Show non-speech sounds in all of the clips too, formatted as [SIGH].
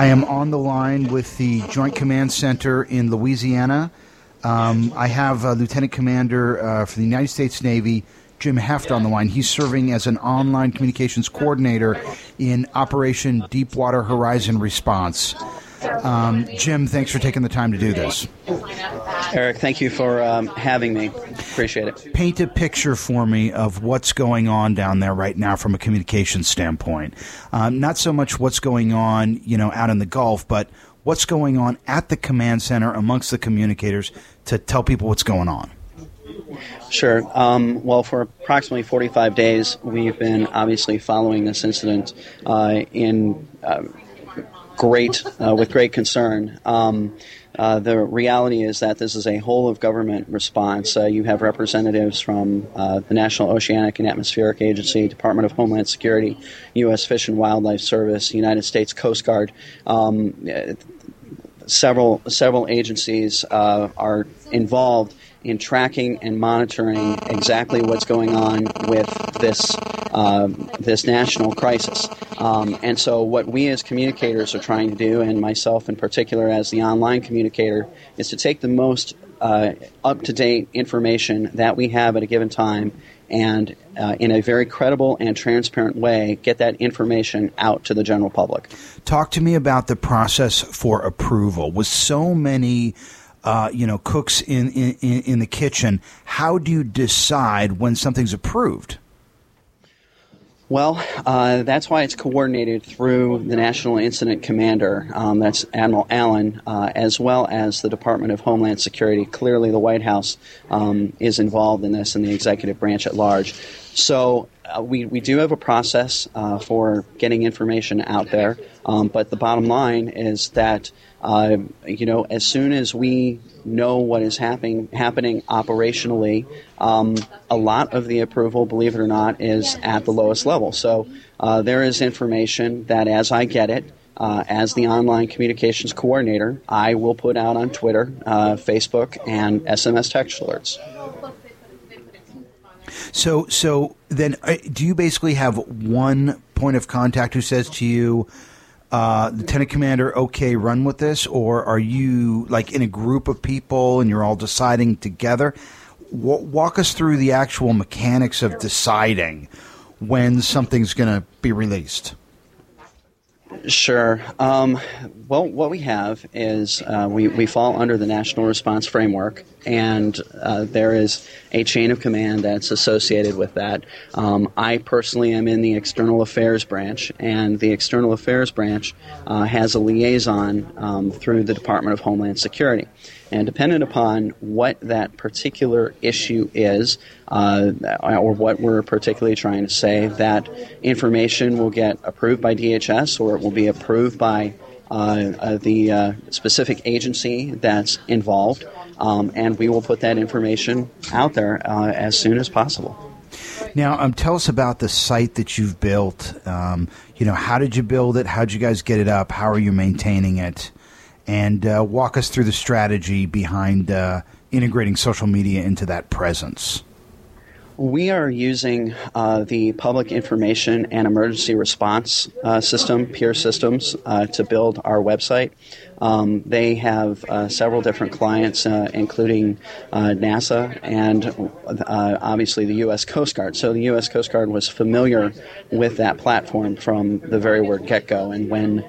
I am on the line with the Joint Command Center in Louisiana. Um, I have uh, Lieutenant Commander uh, for the United States Navy, Jim Heft, on the line. He's serving as an online communications coordinator in Operation Deepwater Horizon Response. Um, Jim, thanks for taking the time to do this. Eric, thank you for um, having me. Appreciate it. Paint a picture for me of what's going on down there right now from a communication standpoint. Um, not so much what's going on, you know, out in the Gulf, but what's going on at the command center amongst the communicators to tell people what's going on. Sure. Um, well, for approximately 45 days, we've been obviously following this incident uh, in uh, great uh, with great concern. Um, uh, the reality is that this is a whole of government response. Uh, you have representatives from uh, the National Oceanic and Atmospheric Agency, Department of Homeland Security, U.S. Fish and Wildlife Service, United States Coast Guard. Um, several several agencies uh, are involved in tracking and monitoring exactly what's going on with this uh, this national crisis. Um, and so, what we as communicators are trying to do, and myself in particular as the online communicator, is to take the most uh, up to date information that we have at a given time and uh, in a very credible and transparent way get that information out to the general public. Talk to me about the process for approval. With so many uh, you know, cooks in, in, in the kitchen, how do you decide when something's approved? Well, uh, that's why it's coordinated through the National Incident Commander, um, that's Admiral Allen, uh, as well as the Department of Homeland Security. Clearly, the White House um, is involved in this and the executive branch at large. So, uh, we, we do have a process uh, for getting information out there, um, but the bottom line is that uh, you know, as soon as we know what is happening happening operationally, um, a lot of the approval, believe it or not, is at the lowest level. So uh, there is information that, as I get it, uh, as the online communications coordinator, I will put out on Twitter, uh, Facebook, and SMS text alerts. So, so then, uh, do you basically have one point of contact who says to you? Uh, Lieutenant Commander, okay, run with this, or are you like in a group of people and you're all deciding together? W- walk us through the actual mechanics of deciding when something's going to be released. Sure. Um, well, what we have is uh, we, we fall under the National Response Framework, and uh, there is a chain of command that's associated with that. Um, I personally am in the External Affairs branch, and the External Affairs branch uh, has a liaison um, through the Department of Homeland Security. And dependent upon what that particular issue is, uh, or what we're particularly trying to say, that information will get approved by DHS or it will be approved by uh, uh, the uh, specific agency that's involved, um, and we will put that information out there uh, as soon as possible. Now, um, tell us about the site that you've built. Um, you know, how did you build it? How did you guys get it up? How are you maintaining it? And uh, walk us through the strategy behind uh, integrating social media into that presence. We are using uh, the Public Information and Emergency Response uh, System, PIER Systems, uh, to build our website. Um, they have uh, several different clients, uh, including uh, NASA and obviously the U.S. Coast Guard. So the U.S. Coast Guard was familiar with that platform from the very word get go. And when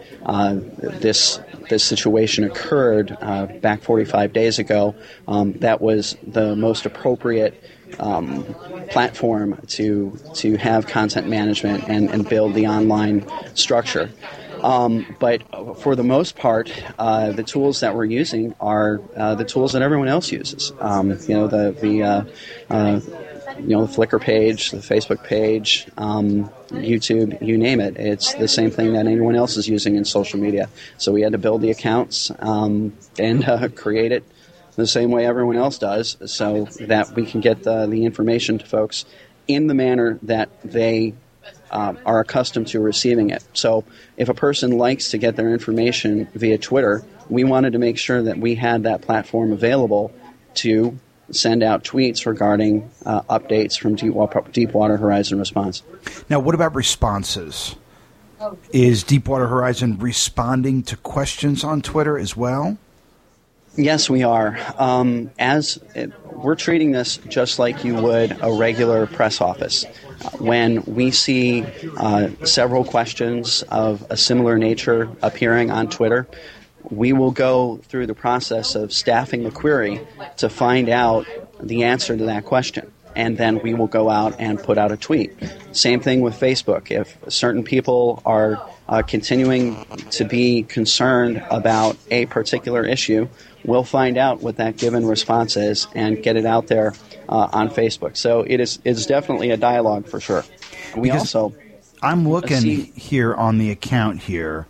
this this situation occurred back 45 days ago, um, that was the most appropriate um, platform to to have content management and, and build the online structure. Um, but for the most part, uh, the tools that we're using are uh, the tools that everyone else uses. Um, you know, the the uh, uh you know the Flickr page, the Facebook page, um, YouTube, you name it. It's the same thing that anyone else is using in social media. So we had to build the accounts um, and uh, create it the same way everyone else does, so that we can get the, the information to folks in the manner that they uh, are accustomed to receiving it. So if a person likes to get their information via Twitter, we wanted to make sure that we had that platform available to send out tweets regarding uh, updates from Deepwater Horizon Response. Now, what about responses? Is Deepwater Horizon responding to questions on Twitter as well? Yes, we are. Um, as it, we're treating this just like you would a regular press office. When we see uh, several questions of a similar nature appearing on Twitter, we will go through the process of staffing the query to find out the answer to that question. And then we will go out and put out a tweet. Same thing with Facebook. If certain people are uh, continuing to be concerned about a particular issue, we'll find out what that given response is and get it out there uh, on Facebook. So it is it's definitely a dialogue for sure. We because also I'm looking see, here on the account here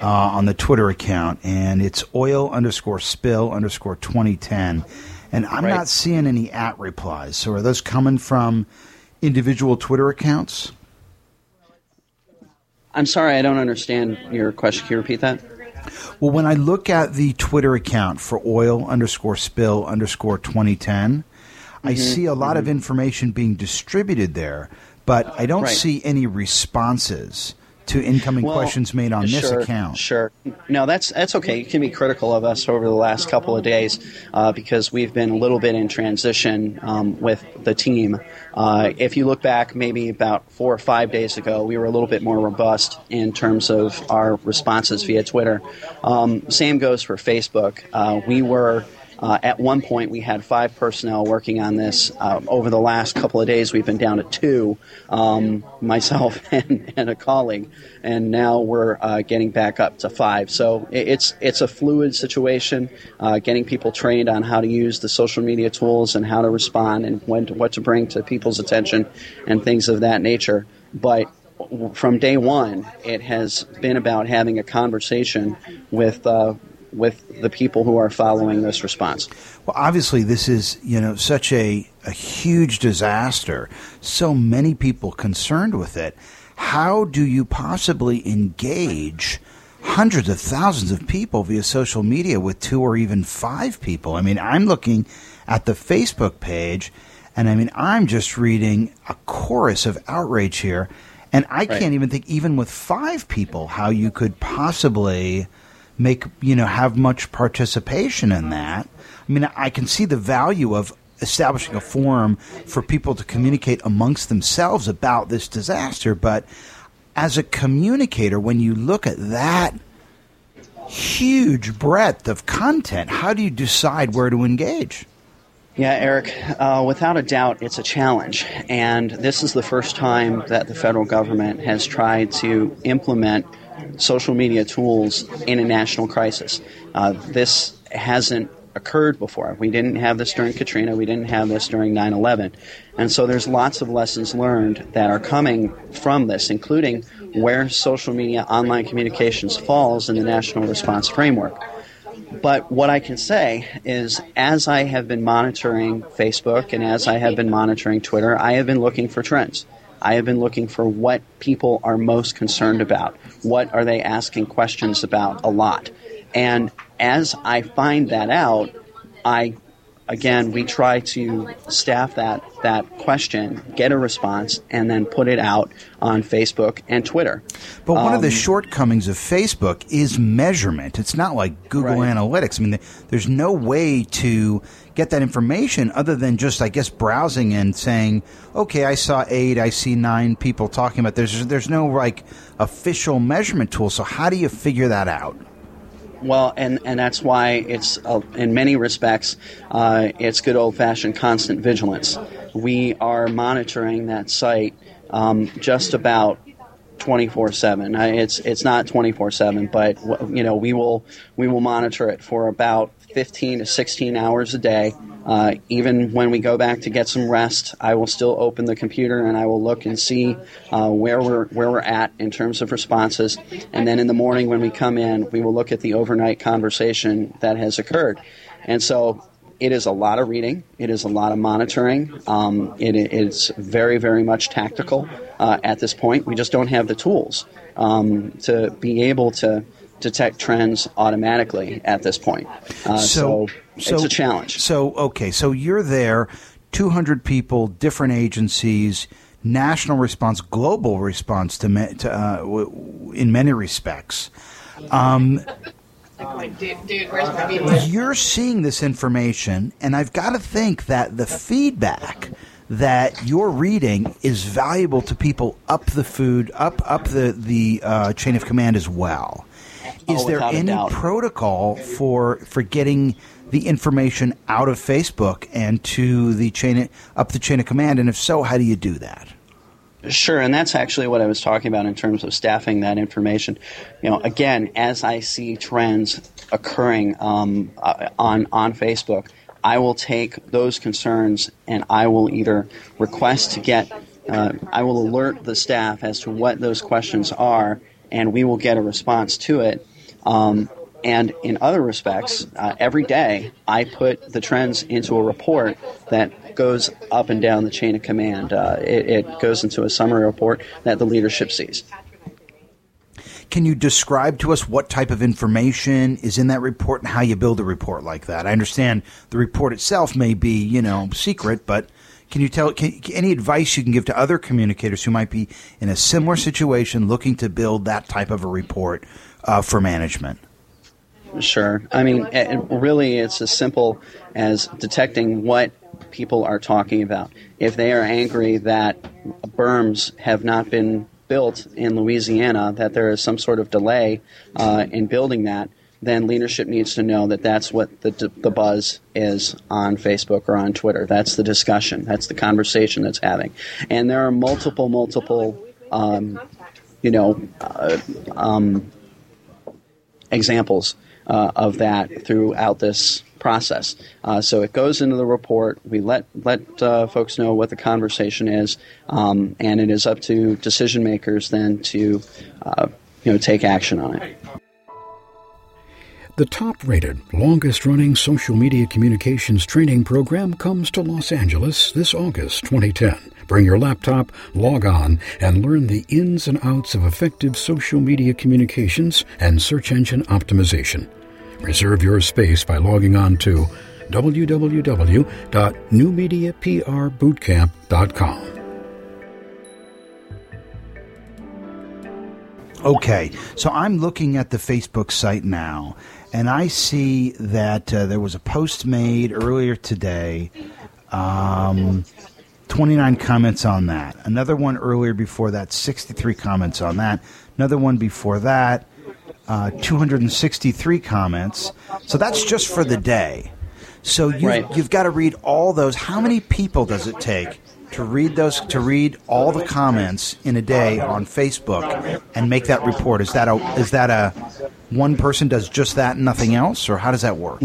uh, on the Twitter account, and it's oil underscore spill underscore 2010. And I'm right. not seeing any at replies. So are those coming from individual Twitter accounts? I'm sorry, I don't understand your question. Can you repeat that? Well, when I look at the Twitter account for oil underscore spill underscore 2010, mm-hmm. I see a lot mm-hmm. of information being distributed there, but I don't right. see any responses to incoming well, questions made on sure, this account. Sure. No, that's that's okay. You can be critical of us over the last couple of days uh, because we've been a little bit in transition um, with the team. Uh, if you look back, maybe about four or five days ago, we were a little bit more robust in terms of our responses via Twitter. Um, same goes for Facebook. Uh, we were uh, at one point, we had five personnel working on this. Uh, over the last couple of days, we've been down to two, um, myself [LAUGHS] and, and, a colleague, and now we're uh, getting back up to five. So it's it's a fluid situation. Uh, getting people trained on how to use the social media tools and how to respond and when to, what to bring to people's attention and things of that nature. But from day one, it has been about having a conversation with uh, with the people who are following this response? Well, obviously, this is you know such a, a huge disaster. So many people concerned with it. How do you possibly engage? Hundreds of thousands of people via social media with two or even five people. I mean, I'm looking at the Facebook page, and I mean, I'm just reading a chorus of outrage here. And I right. can't even think, even with five people, how you could possibly make you know have much participation in that. I mean, I can see the value of establishing a forum for people to communicate amongst themselves about this disaster, but as a communicator, when you look at that huge breadth of content, how do you decide where to engage? Yeah, Eric, uh, without a doubt, it's a challenge. And this is the first time that the federal government has tried to implement social media tools in a national crisis. Uh, this hasn't occurred before. We didn't have this during Katrina, we didn't have this during 9 11. And so there's lots of lessons learned that are coming from this, including where social media online communications falls in the national response framework. But what I can say is, as I have been monitoring Facebook and as I have been monitoring Twitter, I have been looking for trends. I have been looking for what people are most concerned about. What are they asking questions about a lot? And as I find that out, I again we try to staff that that question, get a response, and then put it out on Facebook and Twitter. But one um, of the um, shortcomings of Facebook is measurement. It's not like Google right. Analytics. I mean, there's no way to get that information other than just, I guess, browsing and saying, okay, I saw eight, I see nine people talking about. There's there's no like official measurement tool. So how do you figure that out? Well, and, and that's why it's, uh, in many respects, uh, it's good old fashioned constant vigilance. We are monitoring that site um, just about 24 7 it's it's not 24 7 but you know we will we will monitor it for about 15 to 16 hours a day. Uh, even when we go back to get some rest, I will still open the computer and I will look and see uh, where we're where we're at in terms of responses. And then in the morning when we come in, we will look at the overnight conversation that has occurred. And so it is a lot of reading. It is a lot of monitoring. Um, it is very, very much tactical uh, at this point. We just don't have the tools um, to be able to detect trends automatically at this point. Uh, so, so, it's a challenge. So, okay, so you're there, 200 people, different agencies, national response, global response to, to uh, w- in many respects. Um, dude, dude, You're seeing this information, and I've got to think that the feedback that you're reading is valuable to people up the food, up up the the uh, chain of command as well. Is oh, there any protocol for for getting the information out of Facebook and to the chain up the chain of command? And if so, how do you do that? Sure, and that's actually what I was talking about in terms of staffing that information. You know, again, as I see trends occurring um, uh, on on Facebook, I will take those concerns and I will either request to get, uh, I will alert the staff as to what those questions are, and we will get a response to it. Um, and in other respects, uh, every day I put the trends into a report that goes up and down the chain of command. Uh, it, it goes into a summary report that the leadership sees. Can you describe to us what type of information is in that report and how you build a report like that? I understand the report itself may be, you know, secret, but can you tell can, any advice you can give to other communicators who might be in a similar situation looking to build that type of a report uh, for management? Sure. I mean, it, really, it's as simple as detecting what people are talking about. If they are angry that berms have not been built in Louisiana, that there is some sort of delay uh, in building that, then leadership needs to know that that's what the, the buzz is on Facebook or on Twitter. That's the discussion. That's the conversation that's having. And there are multiple, multiple, um, you know, uh, um, examples uh, of that throughout this process. Uh, so it goes into the report. We let let uh, folks know what the conversation is, um, and it is up to decision makers then to uh, you know take action on it. The top rated, longest running social media communications training program comes to Los Angeles this August 2010. Bring your laptop, log on, and learn the ins and outs of effective social media communications and search engine optimization. Reserve your space by logging on to www.newmediaprbootcamp.com. Okay, so I'm looking at the Facebook site now, and I see that uh, there was a post made earlier today. Um, 29 comments on that. Another one earlier before that, 63 comments on that. Another one before that, uh, 263 comments. So that's just for the day. So you, right. you've got to read all those. How many people does it take to read those to read all the comments in a day on Facebook and make that report? Is that a is that a one person does just that and nothing else, or how does that work?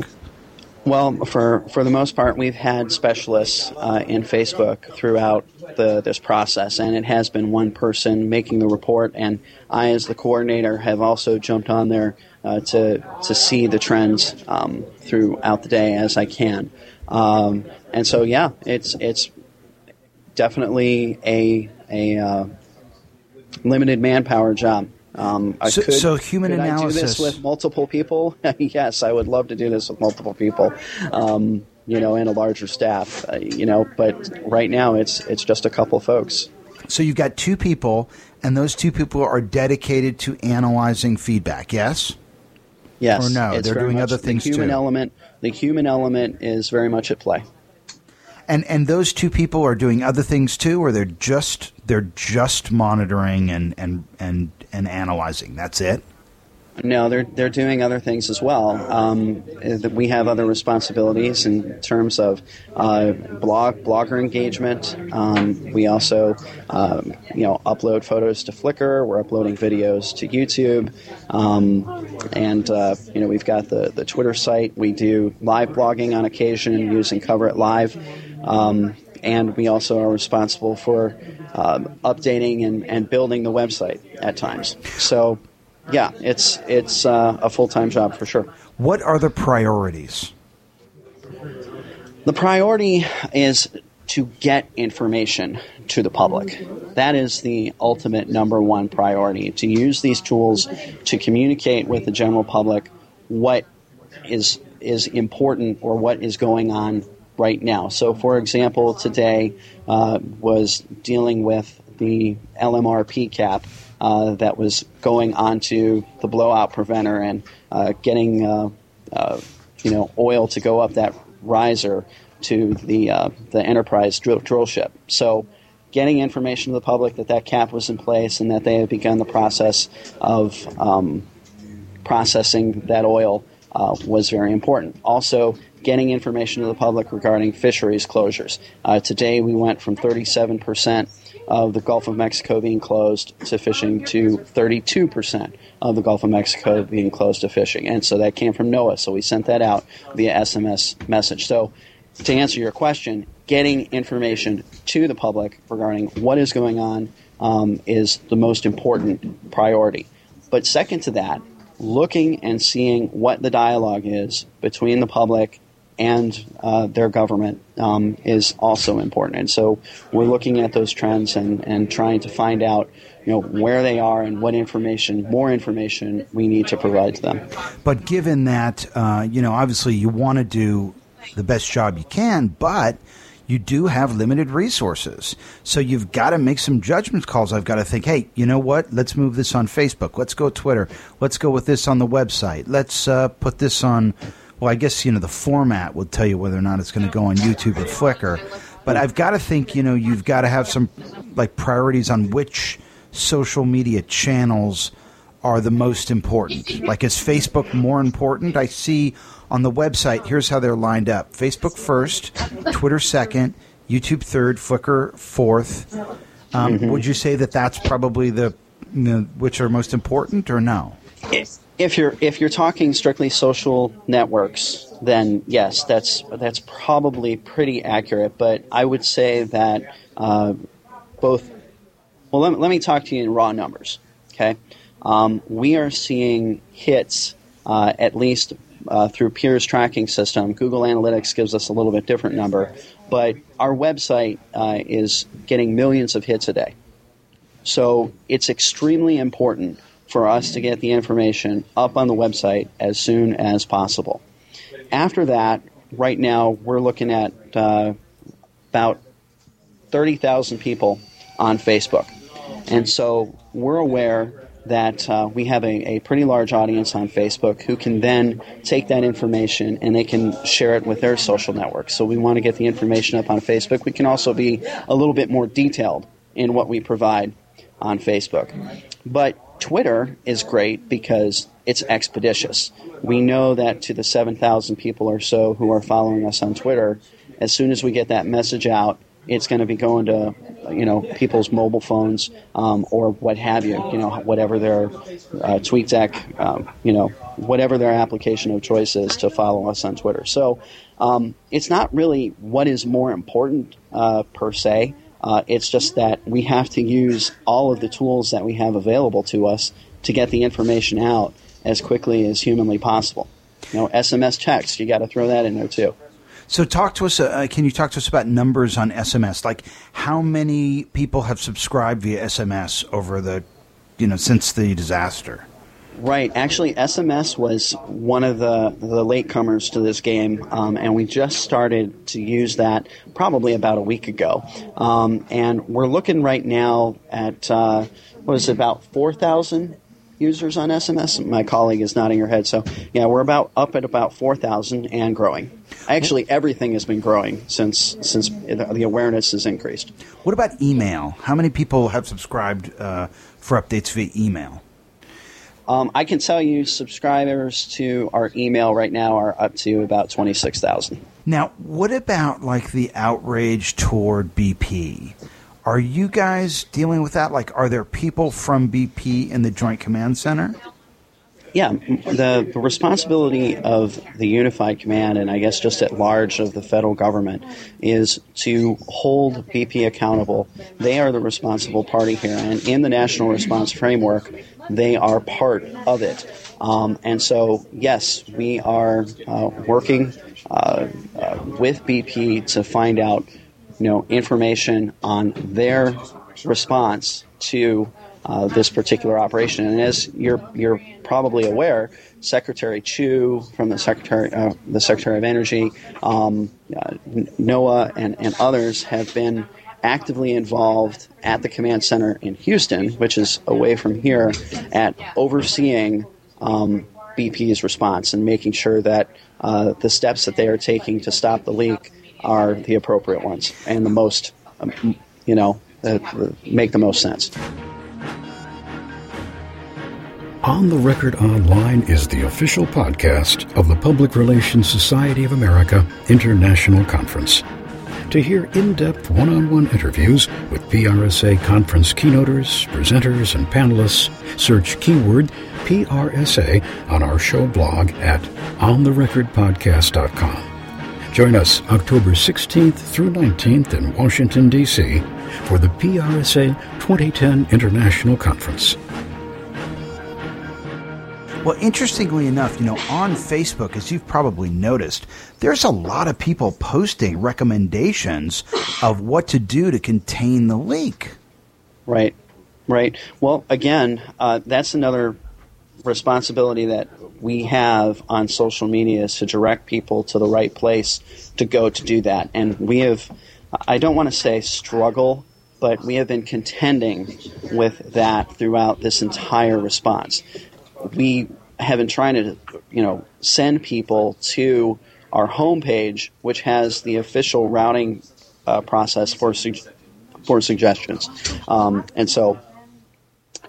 Well, for, for the most part, we've had specialists uh, in Facebook throughout the, this process, and it has been one person making the report. And I, as the coordinator, have also jumped on there uh, to to see the trends um, throughout the day as I can. Um, and so, yeah, it's it's definitely a a uh, limited manpower job. Um, I so, could, so human could analysis. I do this with multiple people? [LAUGHS] yes, I would love to do this with multiple people. Um, you know, and a larger staff. Uh, you know, but right now it's it's just a couple folks. So you've got two people, and those two people are dedicated to analyzing feedback. Yes. Yes. Or no? They're doing other things the human too. Element, the human element is very much at play. And and those two people are doing other things too, or they're just they're just monitoring and and and and analyzing. That's it. No, they're they're doing other things as well. Um, we have other responsibilities in terms of uh, blog blogger engagement. Um, we also, um, you know, upload photos to Flickr. We're uploading videos to YouTube, um, and uh, you know, we've got the the Twitter site. We do live blogging on occasion using CoverItLive. Um, and we also are responsible for um, updating and, and building the website at times. So yeah, it's it's uh, a full time job for sure. What are the priorities? The priority is to get information to the public. That is the ultimate number one priority to use these tools to communicate with the general public what is is important or what is going on right now. So, for example, today uh, was dealing with the LMRP cap uh, that was going onto the blowout preventer and uh, getting uh, uh, you know oil to go up that riser to the uh, the Enterprise drill, drill ship. So getting information to the public that that cap was in place and that they had begun the process of um, processing that oil uh, was very important. Also, getting information to the public regarding fisheries closures. Uh, today, we went from 37 percent of the Gulf of Mexico being closed to fishing to 32% of the Gulf of Mexico being closed to fishing. And so that came from NOAA. So we sent that out via SMS message. So to answer your question, getting information to the public regarding what is going on um, is the most important priority. But second to that, looking and seeing what the dialogue is between the public and uh, their government um, is also important. And so we're looking at those trends and, and trying to find out you know where they are and what information, more information, we need to provide to them. But given that, uh, you know, obviously you want to do the best job you can, but you do have limited resources. So you've got to make some judgment calls. I've got to think, hey, you know what? Let's move this on Facebook. Let's go Twitter. Let's go with this on the website. Let's uh, put this on well, I guess you know the format will tell you whether or not it's going to go on YouTube or Flickr. But I've got to think, you know, you've got to have some like priorities on which social media channels are the most important. Like, is Facebook more important? I see on the website. Here's how they're lined up: Facebook first, Twitter second, YouTube third, Flickr fourth. Um, mm-hmm. Would you say that that's probably the you know, which are most important, or no? if you're if you're talking strictly social networks, then yes, that's that's probably pretty accurate. But I would say that uh, both. Well, let, let, me talk to you in raw numbers. Okay, um, we are seeing hits uh, at least uh, through PIER's tracking system. Google Analytics gives us a little bit different number, but our website uh, is getting millions of hits a day. So it's extremely important for us to get the information up on the website as soon as possible. After that, right now we're looking at uh, about 30,000 people on Facebook. And so we're aware that uh, we have a, a, pretty large audience on Facebook who can then take that information and they can share it with their social networks. So we want to get the information up on Facebook. We can also be a little bit more detailed in what we provide on Facebook. But Twitter is great because it's expeditious. We know that to the 7,000 people or so who are following us on Twitter, as soon as we get that message out, it's going to be going to you know people's mobile phones um, or what have you you know whatever their uh, TweetDeck um, you know whatever their application of choice is to follow us on Twitter so um, it's not really what is more important uh, per se uh, it's just that we have to use all of the tools that we have available to us to get the information out as quickly as humanly possible. You know, SMS text, you got to throw that in there too. So, talk to us. Uh, can you talk to us about numbers on SMS? Like, how many people have subscribed via SMS over the, you know, since the disaster? Right. Actually, SMS was one of the, the latecomers to this game, um, and we just started to use that probably about a week ago. Um, and we're looking right now at, uh, what is it, about 4,000 users on SMS? My colleague is nodding her head. So, yeah, we're about up at about 4,000 and growing. Actually, everything has been growing since since the awareness has increased. What about email? How many people have subscribed uh, for updates via email? Um, I can tell you, subscribers to our email right now are up to about twenty six thousand. Now, what about like the outrage toward BP? Are you guys dealing with that? Like, are there people from BP in the Joint Command Center? Yeah, the, the responsibility of the Unified Command, and I guess just at large of the federal government, is to hold BP accountable. They are the responsible party here, and in the National Response Framework, they are part of it. Um, and so, yes, we are uh, working uh, uh, with BP to find out, you know, information on their response to uh, this particular operation. And as you're you're probably aware, Secretary Chu from the Secretary uh, the Secretary of Energy, um, uh, NOAA, and, and others have been actively involved at the command center in Houston, which is away from here, at overseeing um, BP's response and making sure that uh, the steps that they are taking to stop the leak are the appropriate ones and the most, um, you know, make the most sense. On the Record Online is the official podcast of the Public Relations Society of America International Conference. To hear in depth one on one interviews with PRSA conference keynoters, presenters, and panelists, search keyword PRSA on our show blog at ontherecordpodcast.com. Join us October 16th through 19th in Washington, D.C. for the PRSA 2010 International Conference. Well, interestingly enough, you know, on Facebook, as you've probably noticed, there's a lot of people posting recommendations of what to do to contain the leak. Right, right. Well, again, uh, that's another responsibility that we have on social media is to direct people to the right place to go to do that. And we have, I don't want to say struggle, but we have been contending with that throughout this entire response we have been trying to, you know, send people to our homepage, which has the official routing uh, process for su- for suggestions, um, and so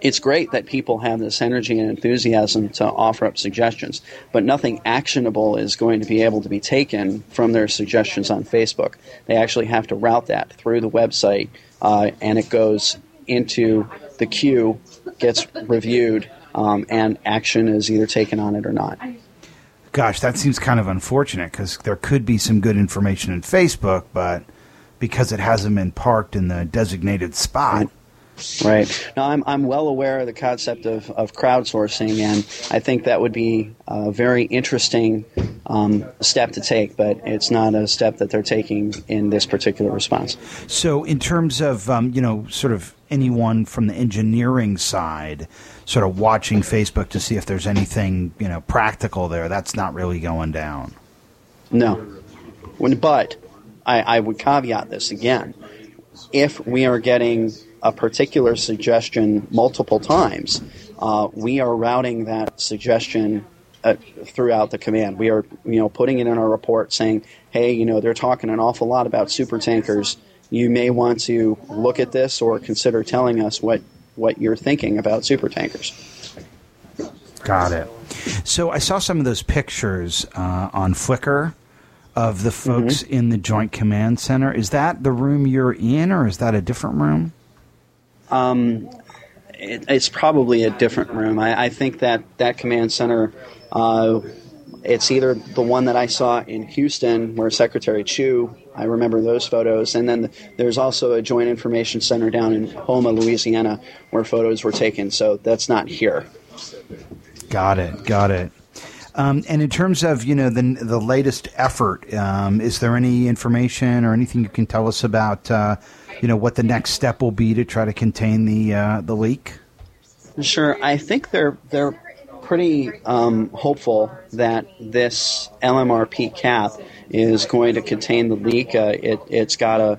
it's great that people have this energy and enthusiasm to offer up suggestions, but nothing actionable is going to be able to be taken from their suggestions on Facebook. They actually have to route that through the website, uh, and it goes into the queue, gets reviewed, um, and action is either taken on it or not. Gosh, that seems kind of unfortunate because there could be some good information in Facebook, but because it hasn't been parked in the designated spot. Right. Now, I'm, I'm well aware of the concept of, of crowdsourcing, and I think that would be a very interesting um, step to take, but it's not a step that they're taking in this particular response. So, in terms of, um, you know, sort of anyone from the engineering side, sort of watching Facebook to see if there's anything you know practical there. That's not really going down. No, but I, I would caveat this again. If we are getting a particular suggestion multiple times, uh, we are routing that suggestion uh, throughout the command. We are, you know, putting it in our report saying, "Hey, you know, they're talking an awful lot about super tankers. You may want to look at this or consider telling us what what you're thinking about super tankers. Got it. So I saw some of those pictures uh, on Flickr of the folks mm-hmm. in the Joint Command Center. Is that the room you're in, or is that a different room? Um, it, it's probably a different room. I, I, think that that command center uh, it's either the one that I saw in Houston where Secretary Chu, I remember those photos, and then there's also a Joint Information Center down in Houma, Louisiana, where photos were taken. So that's not here. Got it. Got it. Um, and in terms of you know the the latest effort, um, is there any information or anything you can tell us about uh, you know what the next step will be to try to contain the uh, the leak? Sure, I think they're they're pretty um, hopeful that this LMRP cap is going to contain the leak. Uh, it, has got a,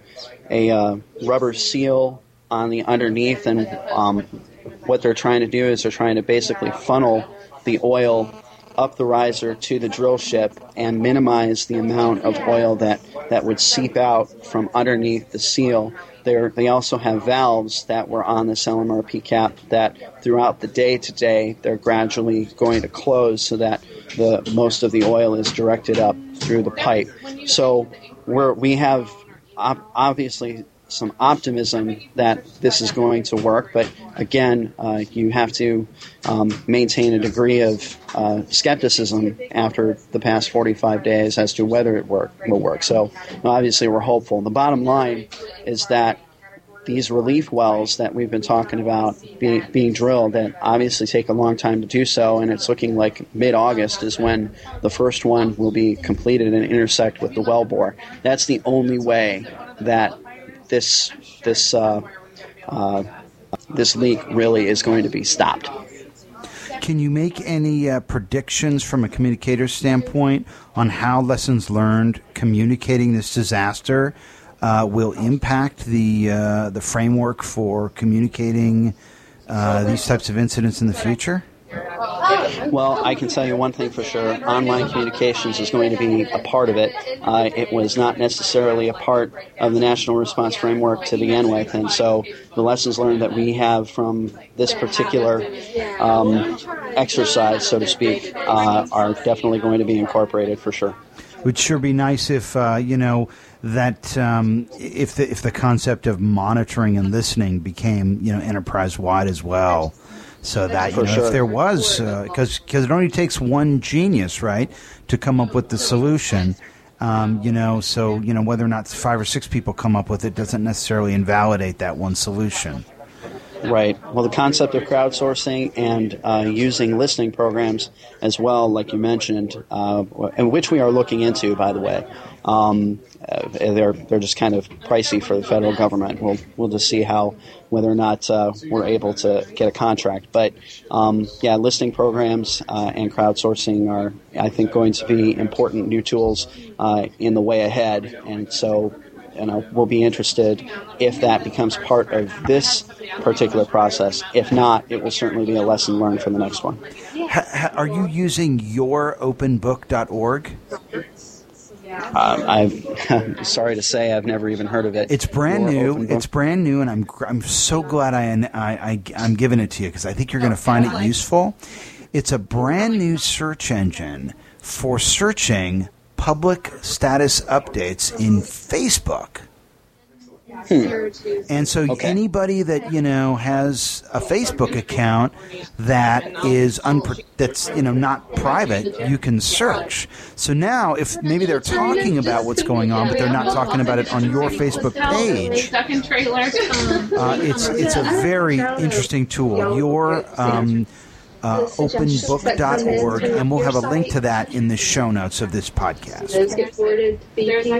a uh, rubber seal on the underneath, and um, what they're trying to do is they're trying to basically funnel the oil up the riser to the drill ship and minimize the amount of oil that, that would seep out from underneath the seal they also have valves that were on this LMRP cap that throughout the day today they're gradually going to close so that the most of the oil is directed up through the pipe. So we're, we have obviously some optimism that this is going to work, but again, uh, you have to um, maintain a degree of uh, skepticism after the past 45 days as to whether it work, will work. So obviously, we're hopeful. The bottom line is that these relief wells that we've been talking about being, being drilled that obviously take a long time to do so, and it's looking like mid August is when the first one will be completed and intersect with the well bore. That's the only way that this this uh, uh, this leak really is going to be stopped. Can you make any uh, predictions from a communicator standpoint on how lessons learned communicating this disaster uh, will impact the uh, the framework for communicating uh, these types of incidents in the future? Well, I can tell you one thing for sure. Online communications is going to be a part of it. Uh, it was not necessarily a part of the national response framework to begin with, and so the lessons learned that we have from this particular um, exercise, so to speak, uh, are definitely going to be incorporated for sure. Would sure be nice if uh, you know that um, if the if the concept of monitoring and listening became you know enterprise wide as well so that you know, sure. if there was because uh, because it only takes one genius right to come up with the solution um, you know so you know whether or not five or six people come up with it doesn't necessarily invalidate that one solution Right. Well, the concept of crowdsourcing and uh, using listening programs as well, like you mentioned, uh, and which we are looking into, by the way, um, uh, they're they're just kind of pricey for the federal government. We'll we'll just see how whether or not uh, we're able to get a contract. But um, yeah, listing programs uh, and crowdsourcing are, I think, going to be important new tools uh, in the way ahead. And so you know, we'll be interested if that becomes part of this particular process. If not, it will certainly be a lesson learned for the next one. Are you using youropenbook.org? Um, I'm [LAUGHS] sorry to say I've never even heard of it. It's brand new. It's brand new, and I'm I'm so glad I, I, I am giving it to you because I think you're going to find it useful. It's a brand new search engine for searching public status updates in Facebook. Hmm. And so okay. anybody that you know has a Facebook account that is unpro- that's you know not private, you can search. So now, if maybe they're talking about what's going on, but they're not talking about it on your Facebook page, uh, it's it's a very interesting tool. Your um, uh, openbook.org, and we'll have a link to that in the show notes of this podcast.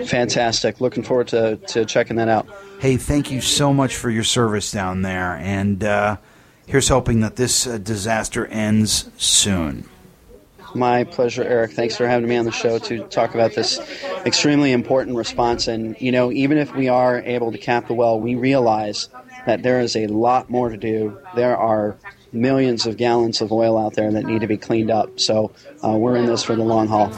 Fantastic. Looking forward to, to checking that out. Hey, thank you so much for your service down there, and uh, here's hoping that this uh, disaster ends soon. My pleasure, Eric. Thanks for having me on the show to talk about this extremely important response. And, you know, even if we are able to cap the well, we realize that there is a lot more to do. There are millions of gallons of oil out there that need to be cleaned up. So uh, we're in this for the long haul.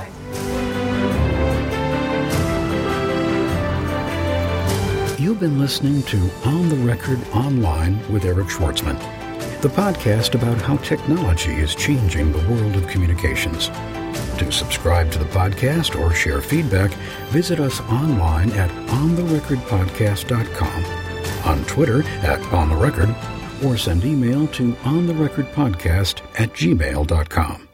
You've been listening to On the Record Online with Eric Schwartzman, the podcast about how technology is changing the world of communications. To subscribe to the podcast or share feedback, visit us online at ontherecordpodcast.com, on Twitter at ontherecord, or send email to ontherecordpodcast at gmail.com.